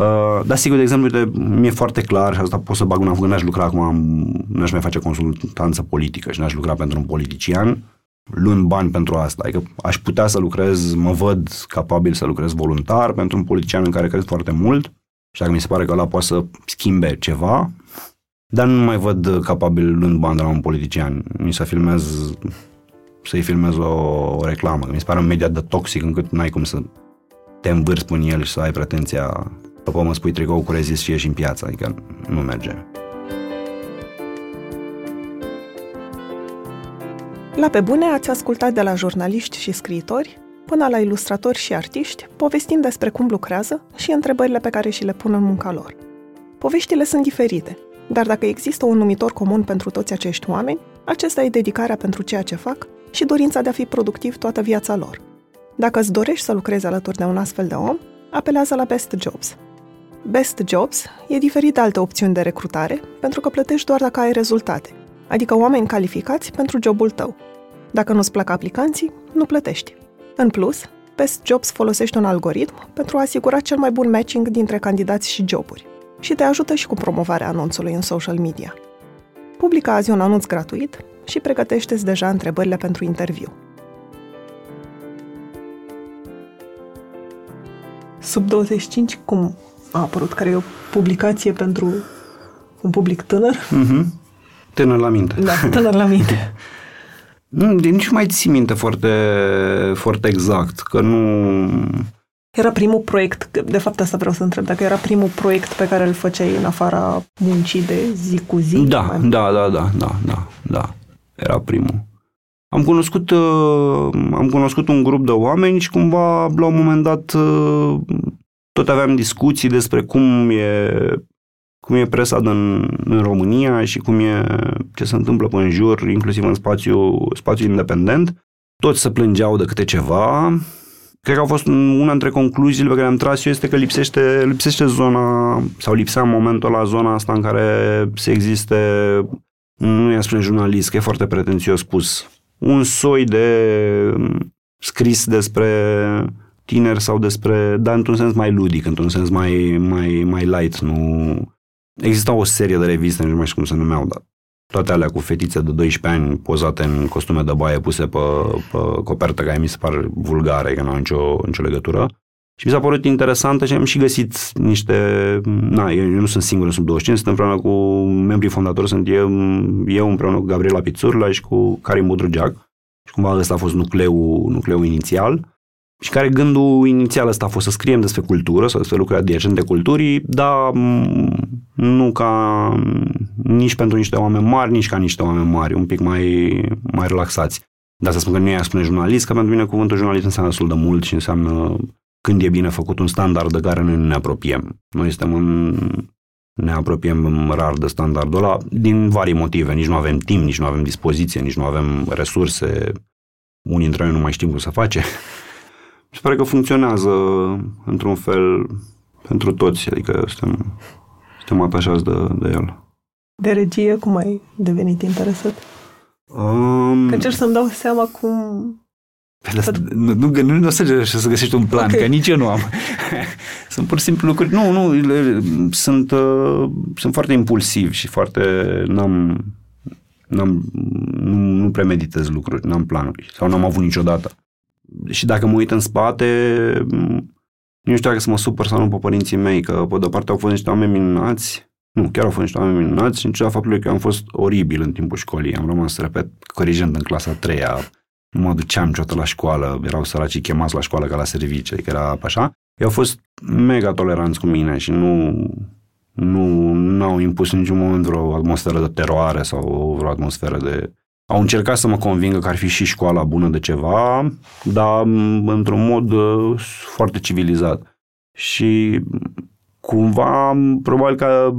Uh, dar sigur, de exemplu, uite, mi-e foarte clar și asta pot să bag una că n-aș lucra acum, n-aș mai face consultanță politică și n-aș lucra pentru un politician luând bani pentru asta. Adică aș putea să lucrez, mă văd capabil să lucrez voluntar pentru un politician în care cred foarte mult și dacă mi se pare că ăla poate să schimbe ceva, dar nu mai văd capabil luând bani de la un politician. Mi să filmez, să-i filmez o, o reclamă. Mi se pare un media de toxic încât n-ai cum să te învârți pe el și să ai pretenția după mă spui tricou cu rezist și ieși în piață, adică nu merge. La Pe Bune ați ascultat de la jurnaliști și scriitori până la ilustratori și artiști, povestind despre cum lucrează și întrebările pe care și le pun în munca lor. Poveștile sunt diferite, dar dacă există un numitor comun pentru toți acești oameni, acesta e dedicarea pentru ceea ce fac și dorința de a fi productiv toată viața lor. Dacă îți dorești să lucrezi alături de un astfel de om, apelează la Best Jobs – Best Jobs e diferit de alte opțiuni de recrutare, pentru că plătești doar dacă ai rezultate, adică oameni calificați pentru jobul tău. Dacă nu-ți plac aplicanții, nu plătești. În plus, Best Jobs folosește un algoritm pentru a asigura cel mai bun matching dintre candidați și joburi și te ajută și cu promovarea anunțului în social media. Publică azi un anunț gratuit și pregătește-ți deja întrebările pentru interviu. Sub 25, cum a apărut, care e o publicație pentru un public tânăr. Mm-hmm. Tânăr la minte. Da, tânăr la minte. nu, nici mai ții minte foarte, foarte exact, că nu... Era primul proiect, de fapt asta vreau să întreb, dacă era primul proiect pe care îl făceai în afara muncii de zi cu zi? Da, mai... da, da, da, da, da, da, era primul. am cunoscut, uh, am cunoscut un grup de oameni și cumva la un moment dat uh, tot aveam discuții despre cum e, cum e presa în, în România și cum e, ce se întâmplă pe în jur, inclusiv în spațiu, spațiu independent. Toți se plângeau de câte ceva. Cred că a fost una dintre concluziile pe care am tras eu este că lipsește, lipsește zona, sau lipsea în momentul la zona asta în care se existe, nu i-a spune jurnalist, că e foarte pretențios spus, un soi de mm, scris despre tineri sau despre, dar într-un sens mai ludic, într-un sens mai, mai, mai light. Nu... Exista o serie de reviste, nu mai știu cum se numeau, dar toate alea cu fetițe de 12 ani pozate în costume de baie puse pe, pe copertă care mi se par vulgare, că nu au nicio, nicio legătură. Și mi s-a părut interesantă și am și găsit niște... Na, eu, eu nu sunt singur, sunt 25, sunt împreună cu membrii fondatori, sunt eu, eu împreună cu Gabriela Pițurla și cu Karim Budrugeac. Și cumva ăsta a fost nucleul, nucleul inițial. Și care gândul inițial ăsta a fost să scriem despre cultură sau despre lucruri adiacente culturii, dar nu ca nici pentru niște oameni mari, nici ca niște oameni mari, un pic mai, mai relaxați. Dar să spun că nu i-a spune jurnalist, că pentru mine cuvântul jurnalist înseamnă destul de mult și înseamnă când e bine făcut un standard de care noi nu ne apropiem. Noi suntem în, ne apropiem rar de standardul ăla din vari motive. Nici nu avem timp, nici nu avem dispoziție, nici nu avem resurse. Unii dintre noi nu mai știm cum să face. Se pare că funcționează într-un fel pentru toți, adică suntem, suntem atașați de, de el. De regie, cum ai devenit interesat? Um, că încerc să-mi dau seama cum Păi nu, nu, nu, nu o să, să găsești un plan, okay. că nici eu nu am. sunt pur și simplu lucruri. Nu, nu, le, sunt, uh, sunt foarte impulsiv și foarte. N-am, n-am, nu, nu premeditez lucruri, n-am planuri sau n-am avut niciodată. Și dacă mă uit în spate, nu știu dacă să mă supăr sau nu pe părinții mei, că pe de-o parte au fost niște oameni minunați, nu, chiar au fost niște oameni minunați și în ciuda faptului că eu am fost oribil în timpul școlii. Am rămas, repet, corijent în clasa 3 nu mă duceam niciodată la școală, erau săracii chemați la școală ca la serviciu, adică era așa. Ei au fost mega toleranți cu mine și nu, nu, nu au impus în niciun moment vreo atmosferă de teroare sau vreo atmosferă de... Au încercat să mă convingă că ar fi și școala bună de ceva, dar într-un mod uh, foarte civilizat. Și cumva, probabil că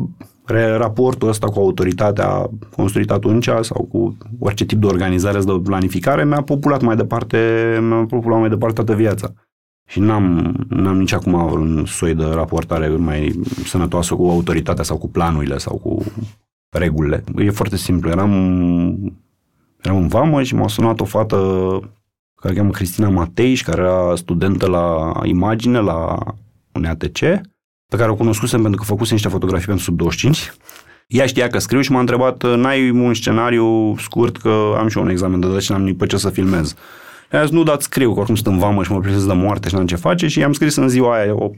raportul ăsta cu autoritatea construită atunci sau cu orice tip de organizare sau de planificare mi-a populat mai departe, mi-a populat mai departe toată viața. Și n-am, n-am nici acum un soi de raportare mai sănătoasă cu autoritatea sau cu planurile sau cu regulile. E foarte simplu. Eram, eram în vamă și m-a sunat o fată care cheamă Cristina Mateiș, care era studentă la imagine la un ATC pe care o cunoscusem pentru că făcuse niște fotografii pentru sub 25. Ea știa că scriu și m-a întrebat, n-ai un scenariu scurt, că am și eu un examen de dat și n-am nici pe ce să filmez. I-a zis, nu, dar scriu, că oricum sunt în vamă și mă plictisesc de moarte și n-am ce face și i-am scris în ziua aia o,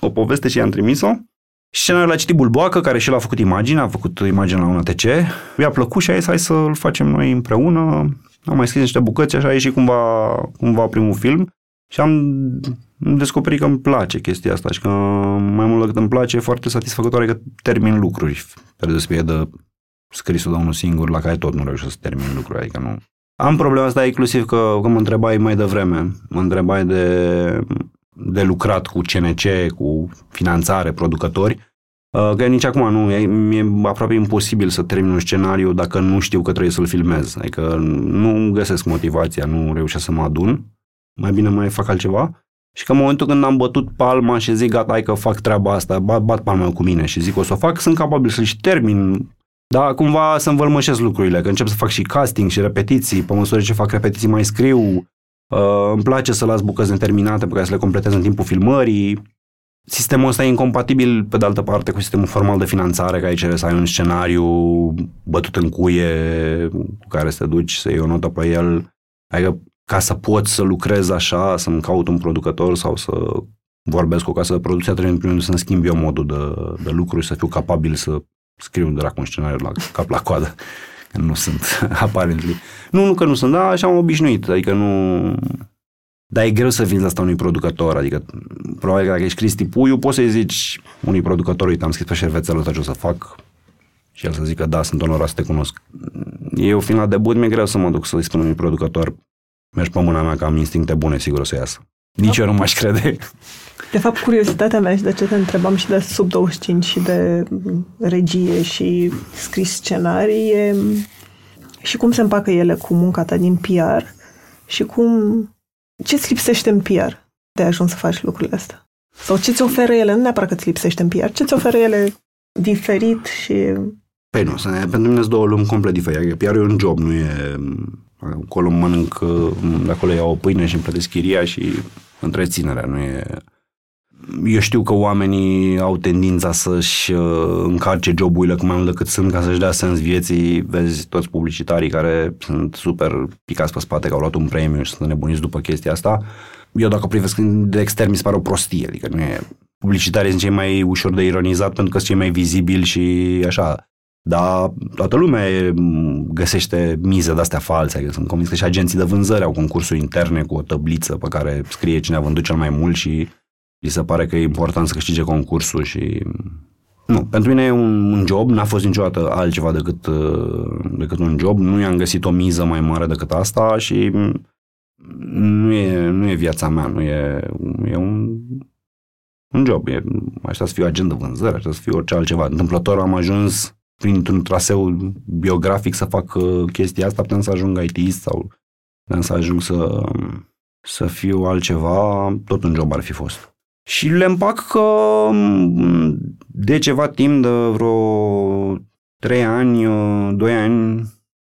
o poveste și i-am trimis-o. Și scenariul l-a citit Bulboacă, care și el a făcut imagine, a făcut imagine la un ATC. I-a plăcut și a zis, hai să-l facem noi împreună. Am mai scris niște bucăți, așa a ieșit cumva, cumva primul film. Și am descoperit că îmi place chestia asta și că mai mult decât îmi place, e foarte satisfăcătoare că termin lucruri, pe deosebire de scrisul de unul singur la care tot nu reușesc să termin lucruri, adică nu. Am problema asta inclusiv că, că mă întrebai mai devreme, mă întrebai de, de lucrat cu CNC, cu finanțare, producători, uh, că nici acum nu, e, e aproape imposibil să termin un scenariu dacă nu știu că trebuie să-l filmez. Adică nu găsesc motivația, nu reușesc să mă adun mai bine mai fac altceva. Și că în momentul când am bătut palma și zic, gata, hai că fac treaba asta, bat, bat palma cu mine și zic o să o fac, sunt capabil să-l și termin. Dar cumva să învălmășesc lucrurile, că încep să fac și casting și repetiții, pe măsură ce fac repetiții mai scriu. Uh, îmi place să las bucăți neterminate pe care să le completez în timpul filmării. Sistemul ăsta e incompatibil, pe de altă parte, cu sistemul formal de finanțare, care cere să ai un scenariu bătut în cuie cu care să te duci, să iei o notă pe el. Adică ca să pot să lucrez așa, să-mi caut un producător sau să vorbesc cu o casă de producție, trebuie în primul rând să-mi schimb eu modul de, de lucru și să fiu capabil să scriu de un scenariu la cap la coadă. Că nu sunt, apparently. Nu, nu că nu sunt, dar așa am obișnuit. Adică nu... Dar e greu să vinzi asta unui producător. Adică, probabil că dacă ești Cristi Puiu, poți să-i zici unui producător, uite, am scris pe șervețelul ăsta ce o să fac, și el să zică, da, sunt onorat să te cunosc. Eu fiind la debut, mi-e greu să mă duc să-i spun unui producător, mergi pe mâna mea că am instincte bune, sigur o să iasă. Nici eu nu m-aș crede. De fapt, curiozitatea mea și de ce te întrebam și de sub 25 și de regie și scris scenarii e și cum se împacă ele cu munca ta din PR și cum... Ce-ți lipsește în PR de a ajuns să faci lucrurile astea? Sau ce-ți oferă ele? Nu neapărat că ți lipsește în PR. Ce-ți oferă ele diferit și... Păi nu, pentru mine sunt două lumi complet diferite. PR e un job, nu e... Acolo mănânc, de acolo iau o pâine și îmi plătesc chiria și întreținerea, nu e... Eu știu că oamenii au tendința să-și uh, încarce joburile cât mai mult decât sunt ca să-și dea sens vieții. Vezi toți publicitarii care sunt super picați pe spate că au luat un premiu și sunt nebuniți după chestia asta. Eu dacă privesc de extern mi se pare o prostie, adică nu e publicitarii sunt cei mai ușor de ironizat pentru că sunt cei mai vizibili și așa. Dar toată lumea găsește mize de-astea false. Adică sunt convins că și agenții de vânzări au concursuri interne cu o tabliță pe care scrie cine a vândut cel mai mult și îi se pare că e important să câștige concursul și... Nu, pentru mine e un, un job, n-a fost niciodată altceva decât, decât un job, nu i-am găsit o miză mai mare decât asta și nu e, nu e viața mea, nu e, e un, un job. E, aș să fiu agent de vânzări, aș să fiu orice altceva. Întâmplător am ajuns printr-un traseu biografic să fac uh, chestia asta, putem să ajung it sau putem să ajung să, să fiu altceva, tot un job ar fi fost. Și le împac că mm, de ceva timp, de vreo 3 ani, 2 uh, ani,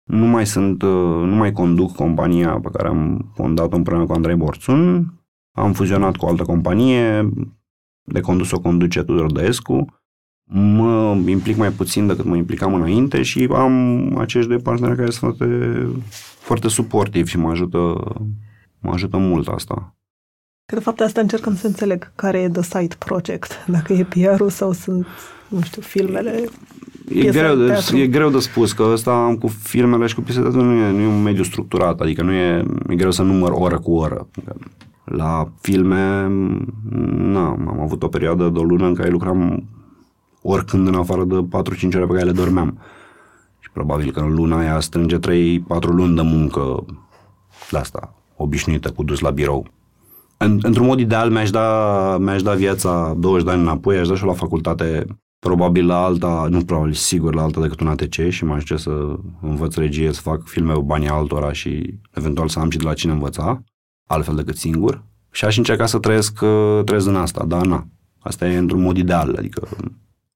nu mai sunt, uh, nu mai conduc compania pe care am fondat-o împreună cu Andrei Borțun. Am fuzionat cu o altă companie, de condus o conduce Tudor Dăescu. Mă implic mai puțin decât mă implicam înainte și am acești doi parteneri care sunt foarte, foarte suportivi și mă ajută, mă ajută mult asta. Că de fapt asta încercăm să înțeleg care e the side project, dacă e PR-ul sau sunt, nu știu, filmele. E greu, de, e greu de spus că ăsta cu filmele și cu piesele nu e, nu e un mediu structurat, adică nu e, e greu să număr oră cu oră. La filme, na, am avut o perioadă de o lună în care lucram oricând în afară de 4-5 ore pe care le dormeam. Și probabil că în luna aia strânge 3-4 luni de muncă de asta, obișnuită cu dus la birou. În, într-un mod ideal mi-aș da, mi-aș da viața 20 de ani înapoi, aș da și la facultate probabil la alta, nu probabil, sigur la alta decât un ATC și m-aș ce să învăț regie, să fac filme cu banii altora și eventual să am și de la cine învăța, altfel decât singur. Și aș încerca să trăiesc, uh, trăiesc în asta, dar na. Asta e într-un mod ideal, adică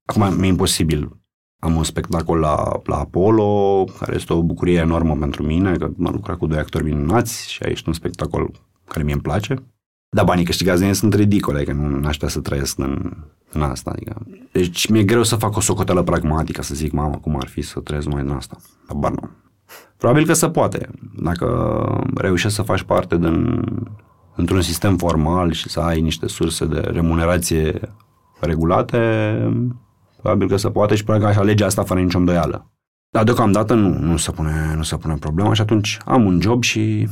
acum mi-e imposibil. Am un spectacol la, la Apollo, care este o bucurie enormă pentru mine, că m-am lucrat cu doi actori minunați și aici un spectacol care mie îmi place. Dar banii câștigați din sunt ridicole, că nu aș să trăiesc în, în asta. Adică. Deci mi-e greu să fac o socoteală pragmatică, să zic, mamă, cum ar fi să trăiesc mai în asta. Dar nu. Probabil că se poate. Dacă reușești să fași parte din, într-un sistem formal și să ai niște surse de remunerație regulate, probabil că se poate și probabil că aș alege asta fără nicio îndoială. Dar deocamdată nu, nu, se pune, nu se pune problema și atunci am un job și...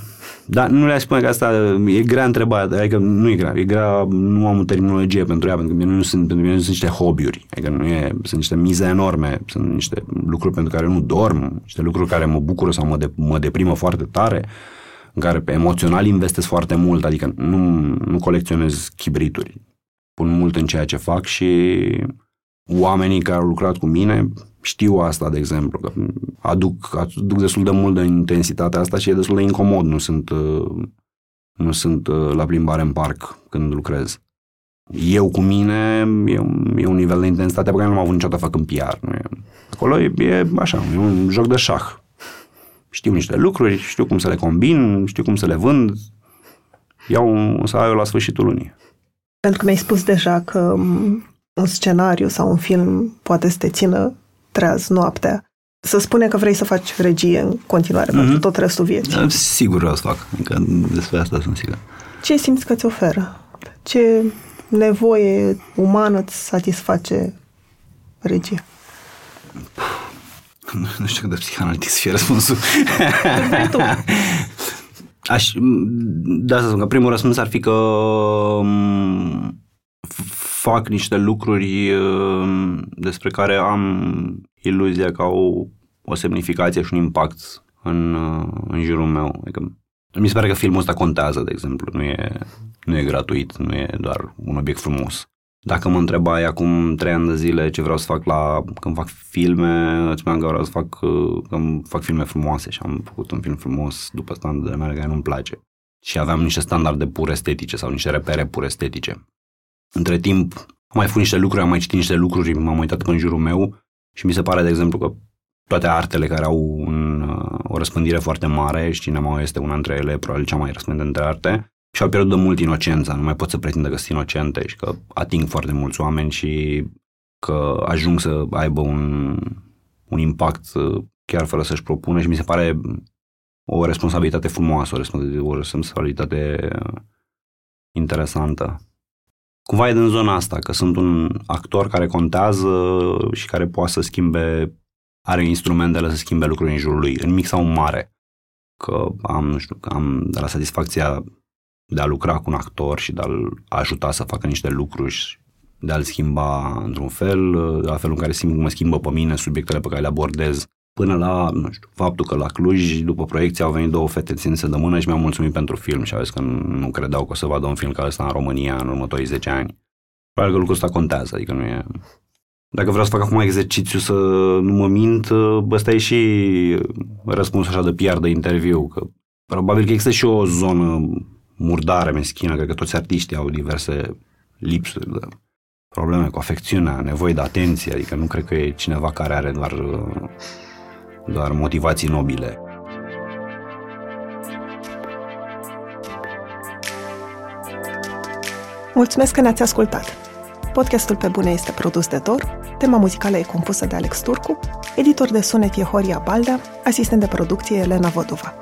Dar nu le spune că asta e grea întrebare, adică nu e grea, e grea, nu am o terminologie pentru ea, pentru că nu sunt, pentru mine nu sunt niște hobby-uri, adică nu e, sunt niște mize enorme, sunt niște lucruri pentru care nu dorm, niște lucruri care mă bucură sau mă, de, mă deprimă foarte tare, în care pe emoțional investesc foarte mult, adică nu, nu colecționez chibrituri, pun mult în ceea ce fac și oamenii care au lucrat cu mine știu asta, de exemplu, că aduc, aduc destul de mult de intensitatea asta și e destul de incomod, nu sunt, nu sunt la plimbare în parc când lucrez. Eu cu mine e un, e un nivel de intensitate pe care nu am avut niciodată făcând PR. Nu e, acolo e, e așa, e un joc de șah. Știu niște lucruri, știu cum să le combin, știu cum să le vând, iau un salariu la sfârșitul lunii. Pentru că mi-ai spus deja că un scenariu sau un film poate să te țină treaz noaptea. Să spune că vrei să faci regie în continuare mm-hmm. pentru tot restul vieții. Da, sigur vreau să fac, încă despre asta sunt sigur. Ce simți că ți oferă? Ce nevoie umană îți satisface regia? Nu știu cât de psihanalitic să fie răspunsul. Aș, da, să spun că primul răspuns ar fi că fac niște lucruri uh, despre care am iluzia că au o semnificație și un impact în, uh, în jurul meu. Adică, mi se pare că filmul ăsta contează, de exemplu, nu e, nu e gratuit, nu e doar un obiect frumos. Dacă mă întrebai acum trei ani de zile ce vreau să fac la când fac filme, îți spuneam că vreau să fac, uh, că fac filme frumoase și am făcut un film frumos după standardele mele care nu-mi place. Și aveam niște standarde pur estetice sau niște repere pur estetice. Între timp, am mai făcut niște lucruri, am mai citit niște lucruri, m-am uitat în jurul meu și mi se pare, de exemplu, că toate artele care au un, uh, o răspândire foarte mare și cinema este una dintre ele, probabil cea mai răspândită arte, și au pierdut de mult inocența, nu mai pot să pretindă că sunt inocente și că ating foarte mulți oameni și că ajung să aibă un, un impact uh, chiar fără să-și propună și mi se pare o responsabilitate frumoasă, o responsabilitate uh, interesantă. Cumva e din zona asta, că sunt un actor care contează și care poate să schimbe, are instrumentele să schimbe lucruri în jurul lui, în mic sau în mare. Că am, nu știu, am de la satisfacția de a lucra cu un actor și de a-l ajuta să facă niște lucruri de a-l schimba într-un fel, de la felul în care simt mă schimbă pe mine subiectele pe care le abordez, până la, nu știu, faptul că la Cluj, după proiecție, au venit două fete ținse de mână și mi-au mulțumit pentru film și au zis că nu credeau că o să vadă un film ca ăsta în România în următorii 10 ani. Probabil că lucrul ăsta contează, adică nu e... Dacă vreau să fac acum exercițiu să nu mă mint, ăsta e și răspunsul așa de PR de interviu, că probabil că există și o zonă murdară, meschină, cred că toți artiștii au diverse lipsuri de probleme cu afecțiunea, nevoie de atenție, adică nu cred că e cineva care are doar, doar motivații nobile. Mulțumesc că ne-ați ascultat! Podcastul Pe Bune este produs de Dor, tema muzicală e compusă de Alex Turcu, editor de sunet e Horia Balda, asistent de producție Elena Vodova.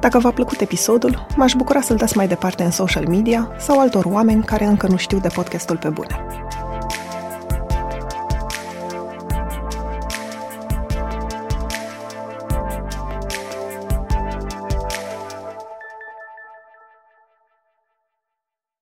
Dacă v-a plăcut episodul, m-aș bucura să-l dați mai departe în social media sau altor oameni care încă nu știu de podcastul pe bune.